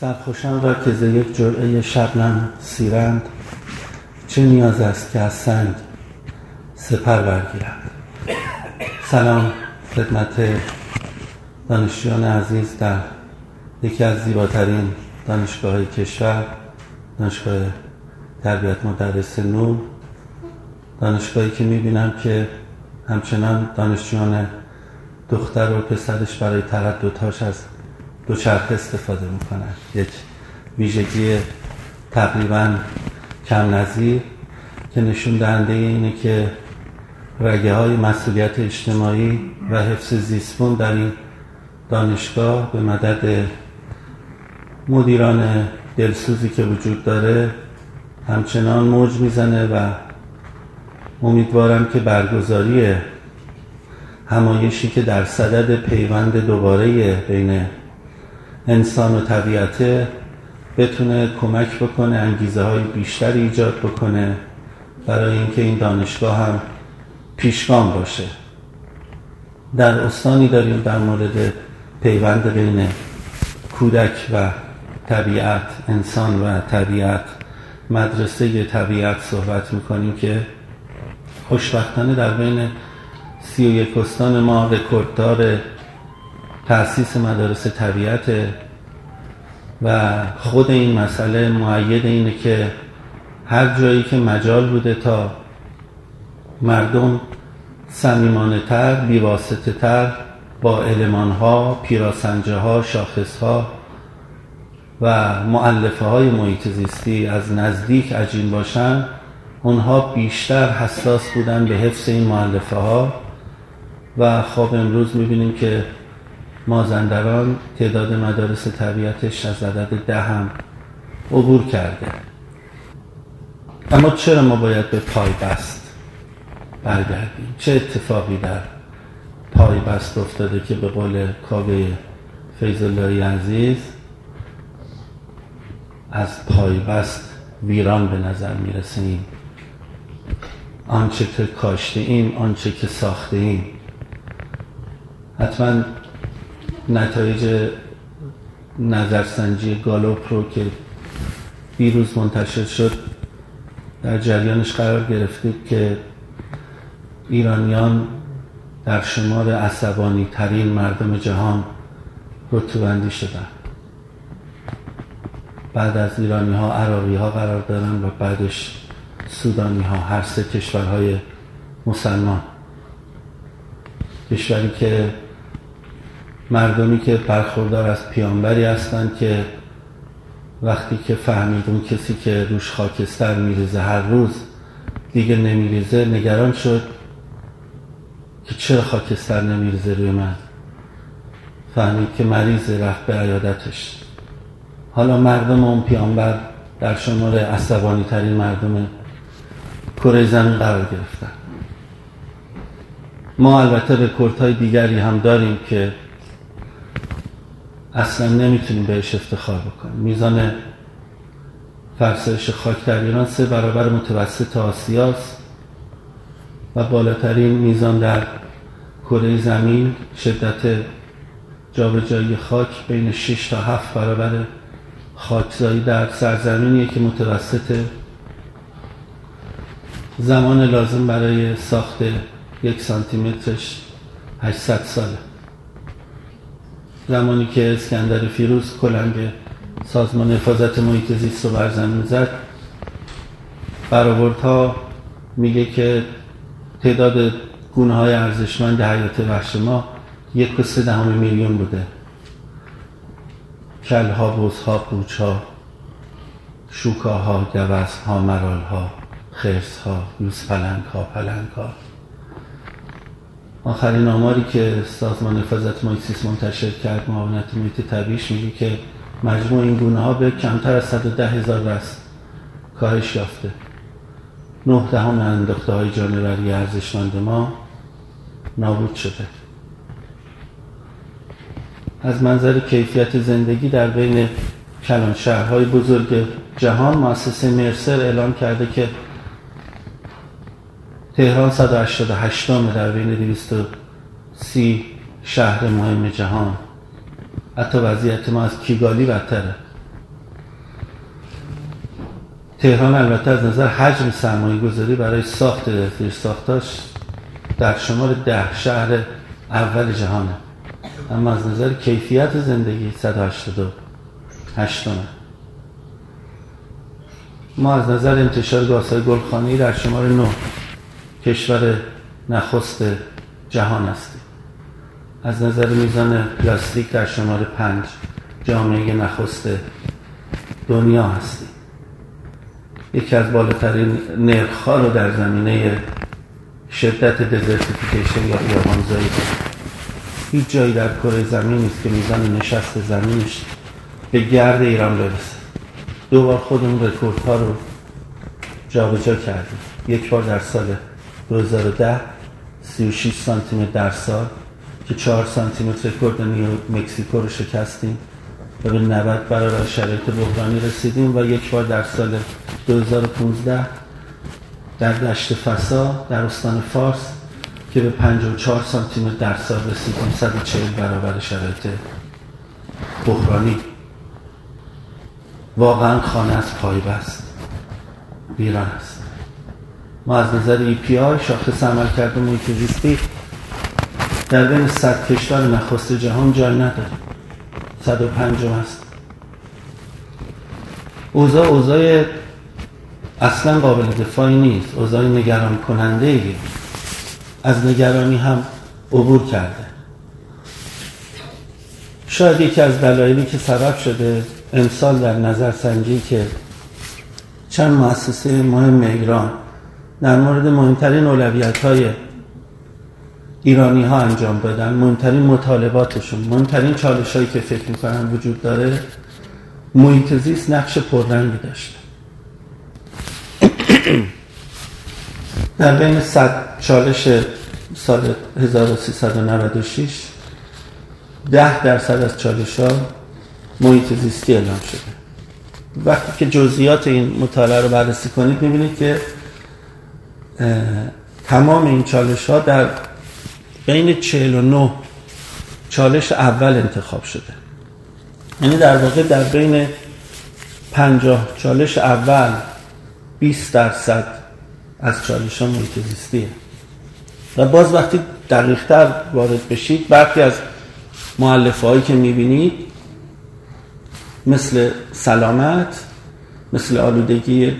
سرخوشان را که ز یک جرعه شبنم سیرند چه نیاز است که از سنگ سپر برگیرند؟ سلام خدمت دانشجویان عزیز در یکی از زیباترین دانشگاه های کشور دانشگاه تربیت مدرس نور دانشگاهی که می‌بینم که همچنان دانشجویان دختر و پسرش برای ترددهاش از دوچرخه استفاده می‌کنن یک ویژگی تقریبا کم نظیر که نشون دهنده اینه که رگه های مسئولیت اجتماعی و حفظ زیستبون در این دانشگاه به مدد مدیران دلسوزی که وجود داره همچنان موج می‌زنه و امیدوارم که برگزاری همایشی که در صدد پیوند دوباره بین انسان و طبیعته بتونه کمک بکنه انگیزه های بیشتری ایجاد بکنه. برای اینکه این دانشگاه هم پیشگام باشه. در استانی داریم در مورد پیوند بین کودک و طبیعت انسان و طبیعت. مدرسه طبیعت صحبت می‌کنیم که خوشبختانه در بین سی و یک استان ما رکورددار تأسیس مدارس طبیعت و خود این مسئله معید اینه که هر جایی که مجال بوده تا مردم سمیمانه تر بیواسطه تر با علمان ها پیراسنجه ها شاخص ها و معلفه های محیط زیستی از نزدیک عجین باشن اونها بیشتر حساس بودن به حفظ این معلفه ها و خب امروز می‌بینیم که مازندران تعداد مدارس طبیعتش از عدد ده هم عبور کرده. اما چرا ما باید به پای بست برگردیم؟ چه اتفاقی در پای بست افتاده که به قول کاوه فیضاللهی عزیز از پای بست ویران به نظر می‌رسه این آنچه که کاشته ایم آنچه که ساخته ایم حتما نتایج نظرسنجی گالوپ رو که دیروز منتشر شد در جریانش قرار گرفتید که ایرانیان در شمار عصبانی ترین مردم جهان رتبندی شدن. بعد از ایرانی ها عراقی ها قرار دارن و بعدش سودانی ها هر سه کشورهای مسلمان. کشوری که مردمی که برخوردار از پیانبری هستند که وقتی که فهمید اون کسی که روش خاکستر میریزه هر روز دیگه نمیریزه نگران شد که چرا خاکستر نمیریزه روی من فهمید که مریض رفت به عیادتش. حالا مردم اون پیانبر در شمار عصبانی ترین مردم کره زمین قرار گرفتن. ما البته رکورد های دیگری هم داریم که اصلا نمی‌تونیم بهش افتخار بکنیم. میزان فرسایش خاک در ایران سه برابر متوسط آسیاست و بالاترین میزان در کره زمین شدت جابجایی خاک بین 6 تا 7 برابر خاکزایی در سرزمینیه که متوسط زمان لازم برای ساخت یک سانتی مترش 800 ساله. زمانی که اسکندر فیروز کلنگ سازمان حفاظت محیط زیست رو بر زمین زد برآوردها میگه که تعداد گونه های ارزشمند حیات وحش ما یک و سه دهم میلیون بوده. کلها، بزها، قوچها شوکاها، گوزها، مرالها خرسها، یوز پلنگ ها، پلنگ ها آخرین آماری که سازمان حفاظت محیط منتشر کرد معاونت محیط طبیعیش میگه که مجموع این گونه ها به کمتر از 110 هزار رست کاهش یافته. نه دهم انداخته های جانوری ارزشمند ما نابود شده. از منظر کیفیت زندگی در بین کلان شهرهای بزرگ جهان مؤسسه مرسر اعلام کرده که تهران 188 در بین 230 شهر مهم جهان. حتی وضعیت ما از کیگالی بدتره. تهران البته از نظر حجم سرمایه گذاری برای ساخت زیر ساختاش در شمار ده شهر اول جهانه. اما از نظر کیفیت زندگی 188 ما از نظر انتشار گازهای گلخانی در شمار 9 کشور نخست جهان هستیم از نظر میزان پلاستیک در شمار پنج جامعه نخست دنیا هستیم یکی از بالاترین نرخ رو در زمینه شدت دزرتیفیکیشن یا بیابانزایی هیچ جایی در کره زمین نیست که میزان نشست زمینش به گرد ایران برسه. دو بار خودمون رکورد ها رو جابجا کردیم. یک بار در سال 2010 36 سانتی متر در سال که 4 سانتی متر رکورد مکزیکو رو شکستیم. و به 90 برابر شرایط بحرانی رسیدیم و یک بار در سال 2015 در دشت فسا در استان فارس که به 54 سانتی متر در سال رسیدیم. 140 برابر شرایط بحرانی. واقعا خانه از پای بست ویران است. ما از نظر ای پی آی شاخص عمل کرده محیط زیستی در بین صد کشور نخست جهان جای نداریم 105 است. اوضاع اوضاع اصلا قابل دفاعی نیست. اوضاع نگران کننده ای از نگرانی هم عبور کرده. شاید یکی از دلایلی که سبب شده امسال در نظر سنجی که چند مؤسسه مهم ایران در مورد مهمترین اولویت های ایرانی ها انجام دادن مهمترین مطالباتشون مهمترین چالش هایی که فکر می‌کنن وجود داره محیط زیست نقش پررنگی داشته. در بین صد چالش سال 1396 ده درصد از چالش ها محیط زیستی اعلام شده. وقتی که جزئیات این مطالعه رو بررسی کنید می‌بینید که تمام این چالش ها در بین 49 چالش اول انتخاب شده. یعنی در واقع در بین 50 چالش اول 20 درصد از چالش ها محیط و باز وقتی دقیقتر وارد بشید برخی از معلفه هایی که می‌بینید مثل سلامت مثل آلودگی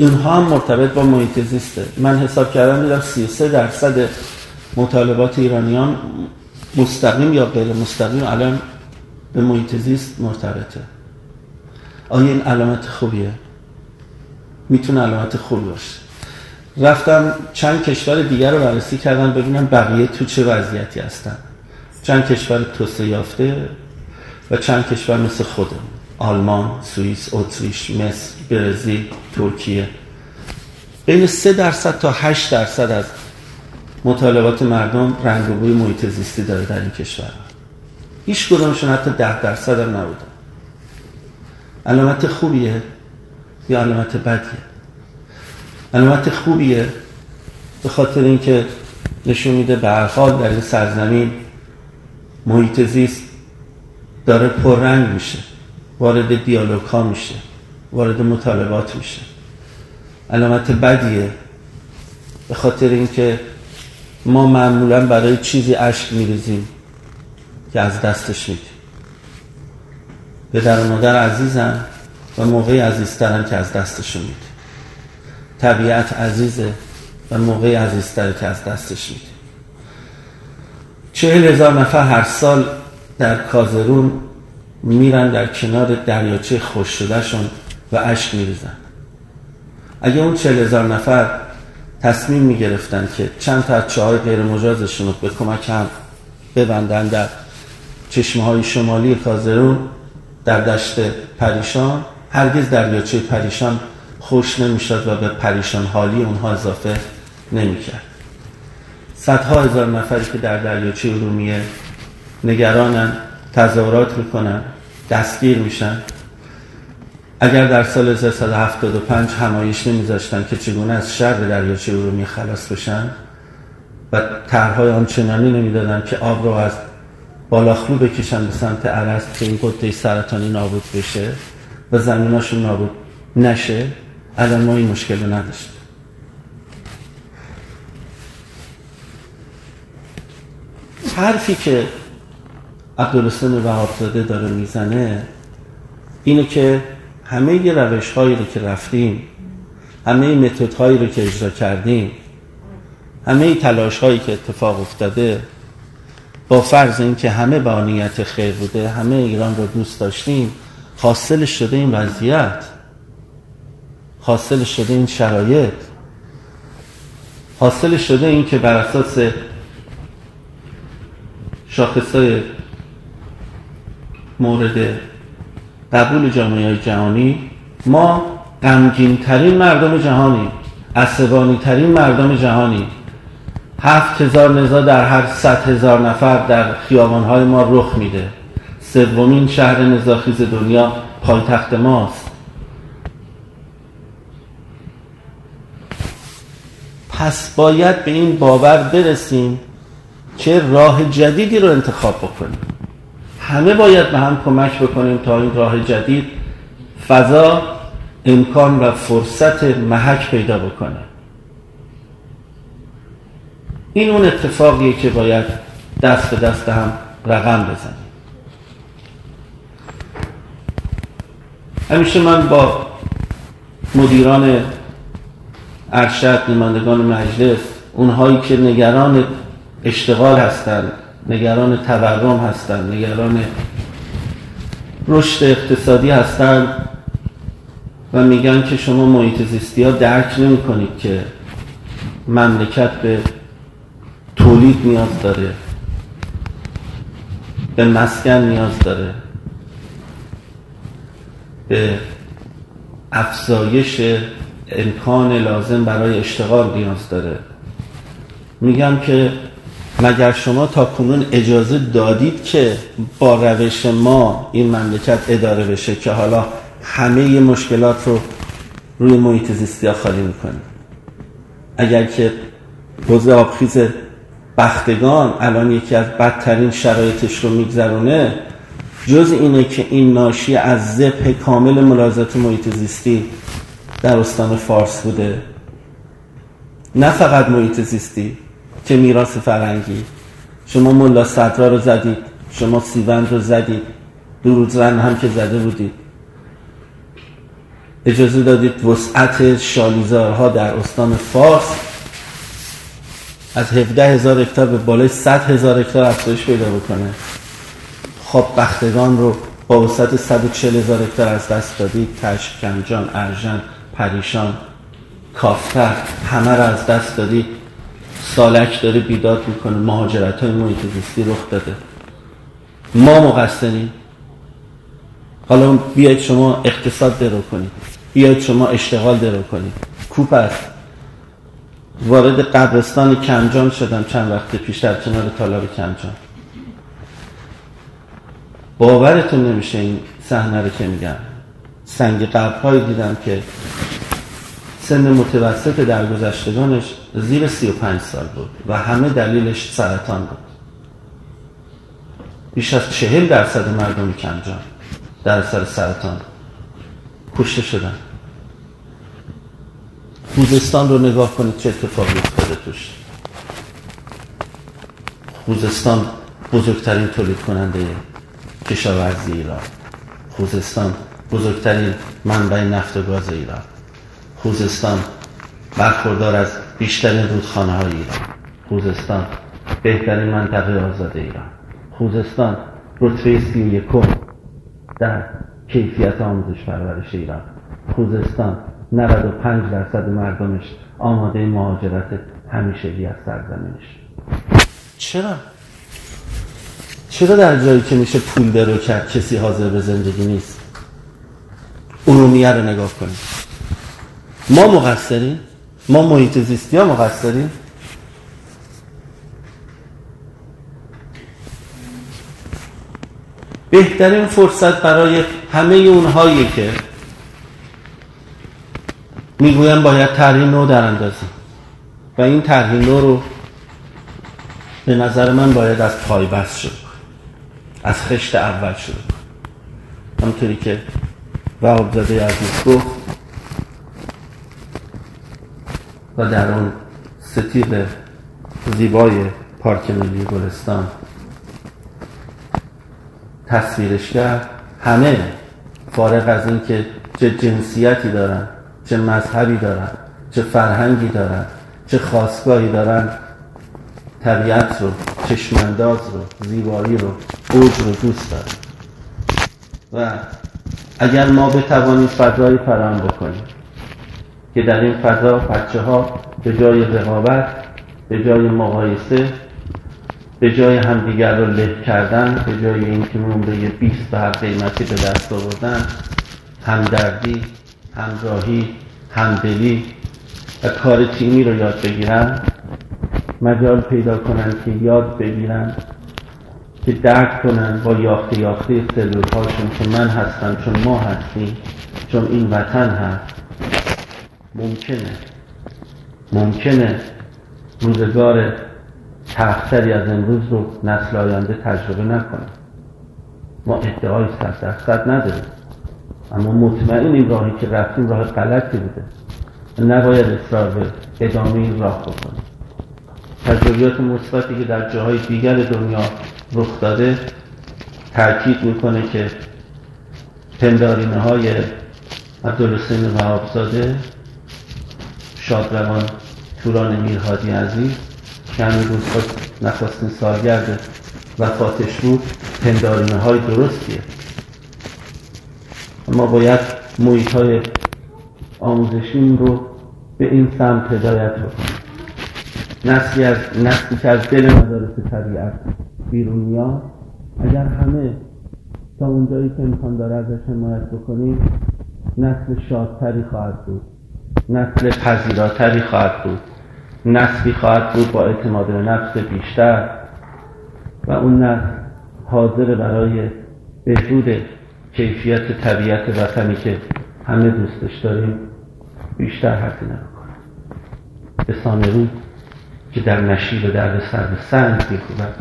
اینها هم مرتبط با محیط زیسته. من حساب کردم دیدم 33 درصد مطالبات ایرانیان مستقیم یا غیر مستقیم الان به محیط زیست مرتبطه. آیا این علامت خوبیه؟ می‌تونه علامت خوبی باشه. رفتم چند کشور دیگر رو بررسی کردم ببینم بقیه تو چه وضعیتی هستن. چند کشور توسعه یافته و چند کشور مثل خودم آلمان، سوئیس، اتریش، مصر، برزیل، ترکیه. بین 3 درصد تا 8 درصد از مطالبات مردم رنگ و بوی محیط زیستی داره در این کشور. هیچ کدومشون حتی 10 درصد هم نبودن علامت خوبیه یا علامت بدیه؟ علامت خوبیه به خاطر اینکه نشون میده به حال در این سرزمین محیط زیست داره پررنگ میشه. وارد دیالوگ ها میشه وارد مطالبات میشه. علامت بدیه به خاطر اینکه ما معمولا برای چیزی اشک میریزیم که از دستش میدیم. به در مادر عزیزم و موقعی عزیزترم که از دستشون میده طبیعت عزیزه و موقعی عزیزتره که از دستش میده چهل هزار نفر هر سال در کازرون میرن در کنار دریاچه خوش شدهشون و اشک میریزن. اگه اون چهل هزار نفر تصمیم می‌گرفتن که چند تا از چهار غیر مجازشون رو به کمک هم ببندن در چشمه های شمالی کازرون در دشت پریشان هرگز دریاچه پریشان خوش نمی‌شد و به پریشان حالی اونها اضافه نمی‌کرد. صدها هزار نفری که در دریاچه ارومیه نگرانن تظاهرات می‌کنن دستگیر میشن. اگر در سال 1375 همایش نمیذاشتن که چگونه از شر دریاچه ارومیه خلاص بشن و طرحهای آنچنانی نمی‌دادن که آب رو از بالاخلو بکشن به سمت عرست که این قده سرطانی نابود بشه و زمیناشون نابود نشه الان ما این مشکل رو نداشتیم. حرفی که عبدالحسین وهابزاده داره می‌زنه اینه که همه ی روش هایی رو که رفتیم همه متد هایی رو که اجرا کردیم همه تلاش هایی که اتفاق افتاده با فرض اینکه همه با نیت خیر بوده همه ایران رو دوست داشتیم حاصلش شده این وضعیت حاصلش شده این شرایط حاصلش شده این که بر اساس شاخصای مورد قبول جامعه جهانی ما غمگین ترین مردم جهانی عصبانی ترین مردم جهانی. هفت هزار نزا در هر صد هزار نفر در خیابان های ما رخ میده. سومین شهر نزاخیز دنیا پایتخت ماست. پس باید به این باور برسیم که راه جدیدی رو انتخاب بکنیم. همه باید به هم کمک بکنیم تا این راه جدید فضا امکان و فرصت محک پیدا بکنه. این اون اتفاقیه که باید دست به دست هم رقم بزنیم. همیشه من با مدیران ارشد نمایندگان مجلس اونهایی که نگران اشتغال هستند نگران تورم هستند نگران رشد اقتصادی هستند و میگن که شما محیط زیستی ها درک نمی کنید که مملکت به تولید نیاز داره به مسکن نیاز داره به افزایش امکان لازم برای اشتغال نیاز داره. میگم که مگر شما تا کنون اجازه دادید که با روش ما این مملکت اداره بشه که حالا همه مشکلات رو روی محیط زیستی ها خالی می‌کنیم اگر که حوزه آبخیز بختگان الان یکی از بدترین شرایطش رو میگذرونه جز اینه که این ناشی از زبه کامل ملاحظات محیط زیستی در استان فارس بوده. نه فقط محیط زیستی که میراث فرنگی شما ملا صدرا رو زدید شما سیوند رو زدید رن هم که زده بودید. اجازه دادید وسعت شالیزارها در استان فارس از 17 هزار به بالای 100 هزار هکتار افزایش پیدا بکنه. خب بختگان رو با وسعت 140 هزار از دست دادید. کشف کنجان ارژن پریشان کافتر همه رو از دست دادید. سالک داره بیداد می‌کنه مهاجرت های محیط زیستی رخ داده. ما مقصریم. حالا بیاید شما اقتصاد درو کنید. بیاید شما اشتغال درو کنید. کوپ وارد قبرستان کمجان شدم چند وقت پیش در کنار تالار کمجان. باورتون نمیشه این صحنه رو که میگم. سنگ قبرهایی دیدم که سن متوسط در گذشتگانش زیر 35 سال بود و همه دلیلش سرطان بود. بیش از چهل درصد مردم کمجان در سر سرطان کشته شدن. خوزستان رو نگاه کنید چه اتفاقی افتاده توش. خوزستان بزرگترین تولید کننده کشاورزی ایران. خوزستان بزرگترین منبع نفت و گاز ایران. خوزستان برخوردار از بیشترین رودخانه های ایران خوزستان بهترین منطقه آزاد ایران خوزستان رتبه سی یکم در کیفیت آموزش پرورش ایران خوزستان 95 درصد مردمش آماده مهاجرت همیشگی از سرزمینش چرا؟ چرا در جایی که میشه پول درو کرد کسی حاضر به زندگی نیست؟ ارومیه رو نگاه کنید ما مقصریم؟ ما محیط زیستی ها مقصریم؟ بهترین فرصت برای همه اونهایی که می‌گویم باید طرح نو در اندازیم و این طرح نو رو به نظر من باید از پای بست شد. از خشت اول شد. همطوری که وهاب زاده عزیز گفت و در اون ستیق زیبای پارک ملی گلستان. تصویرش کرد همه فارغ از اینکه چه جنسیتی دارن چه مذهبی دارن چه فرهنگی دارن چه خواستگاهی دارن طبیعت رو چشمانداز رو زیبایی رو اوج رو دوست دارن. و اگر ما بتوانیم فضایی فراهم بکنیم که در این فضا بچه ها به جای رقابت به جای مقایسه به جای همدیگر رو له کردن به جای اینکه نمره 20 به هر قیمتی به دست آوردن همدردی همراهی همدلی و کار تیمی رو یاد بگیرن مجال پیدا کنن که یاد بگیرن که درک کنن با یاخته یاخته سلول هاشون که من هستم چون ما هستیم چون این وطن هست. ممکنه. ممکنه روزگار تختری از امروز رو نسل آینده تجربه نکنه. ما ادعای صد درصد نداریم. اما مطمئن این راهی که رفتیم راه غلطی بوده. نباید اصرار به ادامه این راه بکنیم. تجربیات مثبتی که در جاهای دیگر دنیا رخ داده تاکید می‌کنه که پندارینه های عبدالحسین وهابزاده شادروان توران میرهادی عزیز که همین روزها نخواستین سالگرد وفاتش بود پندارینه های درستیه. ما باید محیط های آموزشی رو به این سمت هدایت بکنیم. نسلی از نسلی که از دل مدارس طبیعت بیرون میاد اگر همه تا اونجایی که امکان داره ازش حمایت بکنیم نسل شادتری خواهد بود. نسل پذیراتری خواهد بود. نسلی خواهد بود با اعتماد به نفس بیشتر. و اون نسل حاضر برای بهبود کیفیت طبیعت وطنی که همه دوستش داریم بیشتر هزینه بکنه به سامرو که در نشیب درد سر به سنگ میکوبد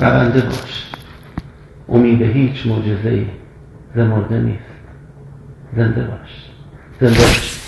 رونده باش. امید هیچ معجزه زمرده نیست. زنده باش. زنده باش.